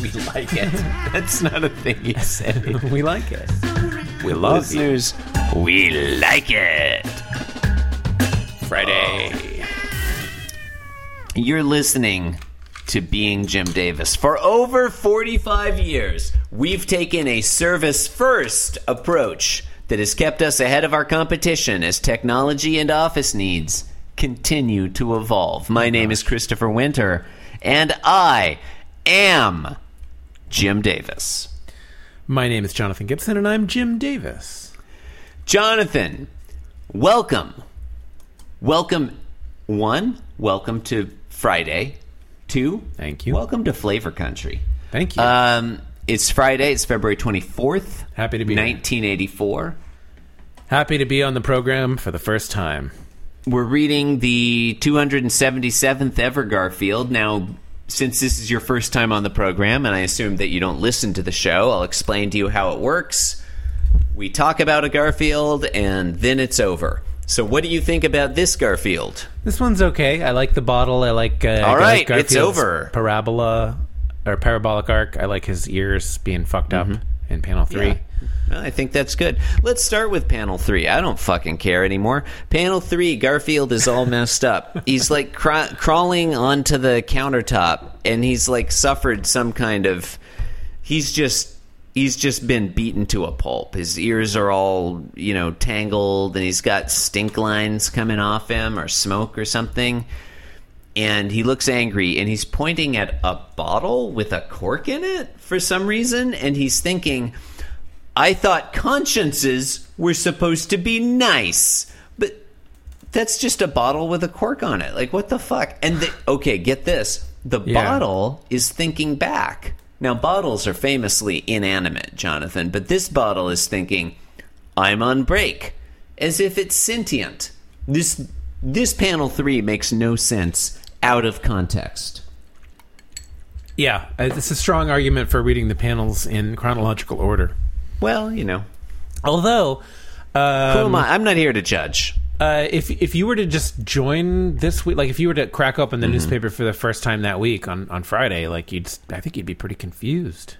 we like it. That's not a thing you say. we like it. We love you. We like it. Friday. You're listening to Being Jim Davis. For over 45 years, we've taken a service first approach that has kept us ahead of our competition as technology and office needs continue to evolve. My name is Christopher Winter, and I am Jim Davis. My name is Jonathan Gibson, and I'm Jim Davis. Jonathan, welcome. Welcome, one, welcome to Friday. Two, Thank you. Welcome to Flavor Country. Thank you. Um, it's Friday. It's February 24th. Happy to be here. 1984. Happy to be on the program for the first time. We're reading the 277th ever Garfield. Now, since this is your first time on the program, and I assume that you don't listen to the show, I'll explain to you how it works. We talk about a Garfield, and then it's over. So, what do you think about this Garfield? This one's okay. I like the bottle. I like. Uh, All I right, like Garfield's it's over. Parabola or parabolic arc. I like his ears being fucked up in panel three. Yeah. Well, I think that's good. Let's start with panel three. I don't fucking care anymore. Panel three, Garfield is all messed up. He's like cra- crawling onto the countertop, and he's like suffered some kind of. He's just. He's just been beaten to a pulp. His ears are all, you know, tangled, and he's got stink lines coming off him, or smoke, or something. And he looks angry, and he's pointing at a bottle with a cork in it for some reason, and he's thinking, I thought consciences were supposed to be nice, but that's just a bottle with a cork on it. Like, what the fuck? And the, okay, get this: the Yeah. bottle is thinking back. Now, bottles are famously inanimate, Jonathan, but this bottle is thinking, "I'm on break," as if it's sentient. This this panel three makes no sense out of context. Yeah, uh, it's a strong argument for reading the panels in chronological order. Well, you know, Although, who um, am I? I'm not here to judge. uh, if if you were to just join this week, like if you were to crack open the Mm-hmm. newspaper for the first time that week on, on Friday, like you'd, I think you'd be pretty confused,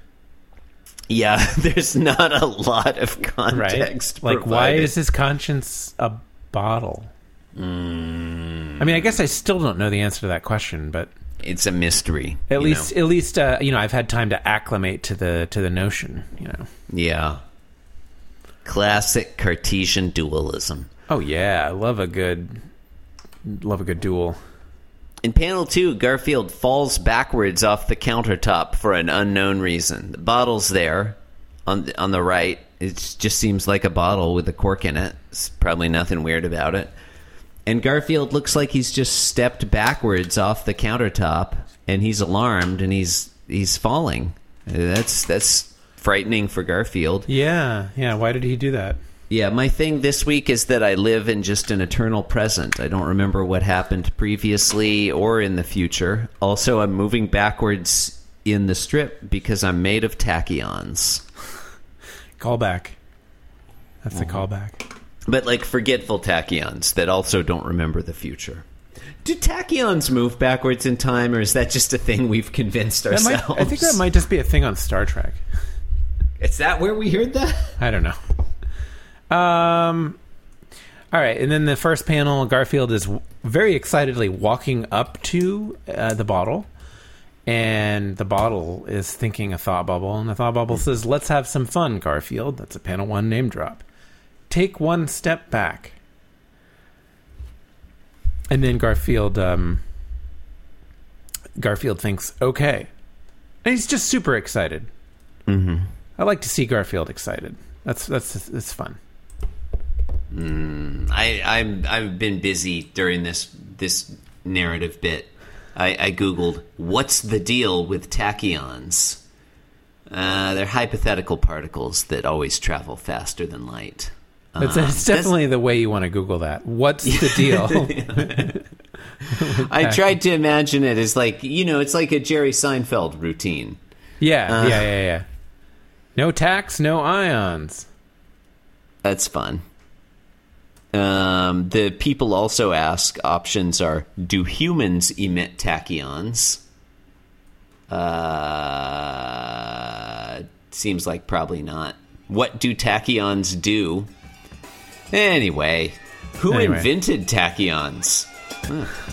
Yeah, there's not a lot of right? context. like, why is his conscience a bottle? Mm. I mean, I guess I still don't know the answer to that question, but it's a mystery? at least, know? at least, uh, you know, I've had time to acclimate to the to the notion. You know, yeah. Classic Cartesian dualism. oh yeah, I love a good, love a good duel. In panel two, Garfield falls backwards off the countertop for an unknown reason. The bottle's there on the, on the right. It just seems like a bottle with a cork in it. It's probably nothing weird about it. And Garfield looks like he's just stepped backwards off the countertop, and he's alarmed and he's he's falling. That's that's frightening for Garfield. Yeah, yeah. Why did he do that? Yeah, my thing this week is that I live in just an eternal present. I don't remember what happened previously or in the future. Also, I'm moving backwards in the strip because I'm made of tachyons. Callback. That's Mm-hmm. the callback. But like forgetful tachyons that also don't remember the future. Do tachyons move backwards in time, or is that just a thing we've convinced That ourselves? might, I think that might just be a thing on Star Trek. Is that where we heard that? I don't know. Um. All right, and then the first panel, Garfield is w- very excitedly walking up to uh, the bottle, and the bottle is thinking a thought bubble, and the thought bubble says, "Let's have some fun, Garfield." That's a panel one name drop. Take one step back, and then Garfield. Um, Garfield thinks, "Okay," and he's just super excited. Mm-hmm. I like to see Garfield excited. That's that's that's fun. I, I'm I've been busy during this this narrative bit. I, I googled what's the deal with tachyons. Uh, they're hypothetical particles that always travel faster than light. It's, Uh, it's definitely the way you want to Google that. What's the deal? I tried to imagine it as like you know, it's like a Jerry Seinfeld routine. yeah, Uh. yeah, yeah, yeah. No tax, no ions. That's fun. Um, the people also ask options are: Do humans emit tachyons? Uh, seems like probably not. What do tachyons do? Anyway, who Anyway. invented tachyons?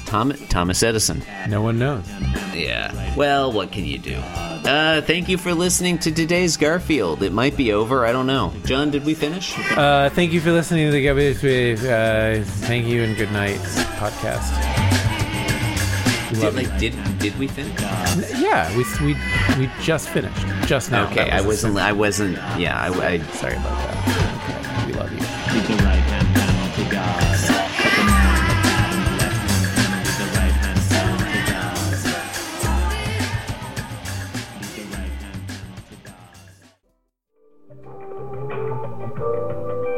Tom, Thomas Edison. No one knows. Yeah. Well, what can you do? Uh, thank you for listening to today's Garfield. It might be over. I don't know. John, did we finish? Uh, thank you for listening to the Garbage Wave. Uh, thank you and good night podcast. Did, like, did did we finish? Yeah, we, we we just finished just now. Okay, I was a wasn't. I wasn't. Yeah, I. I Sorry about that.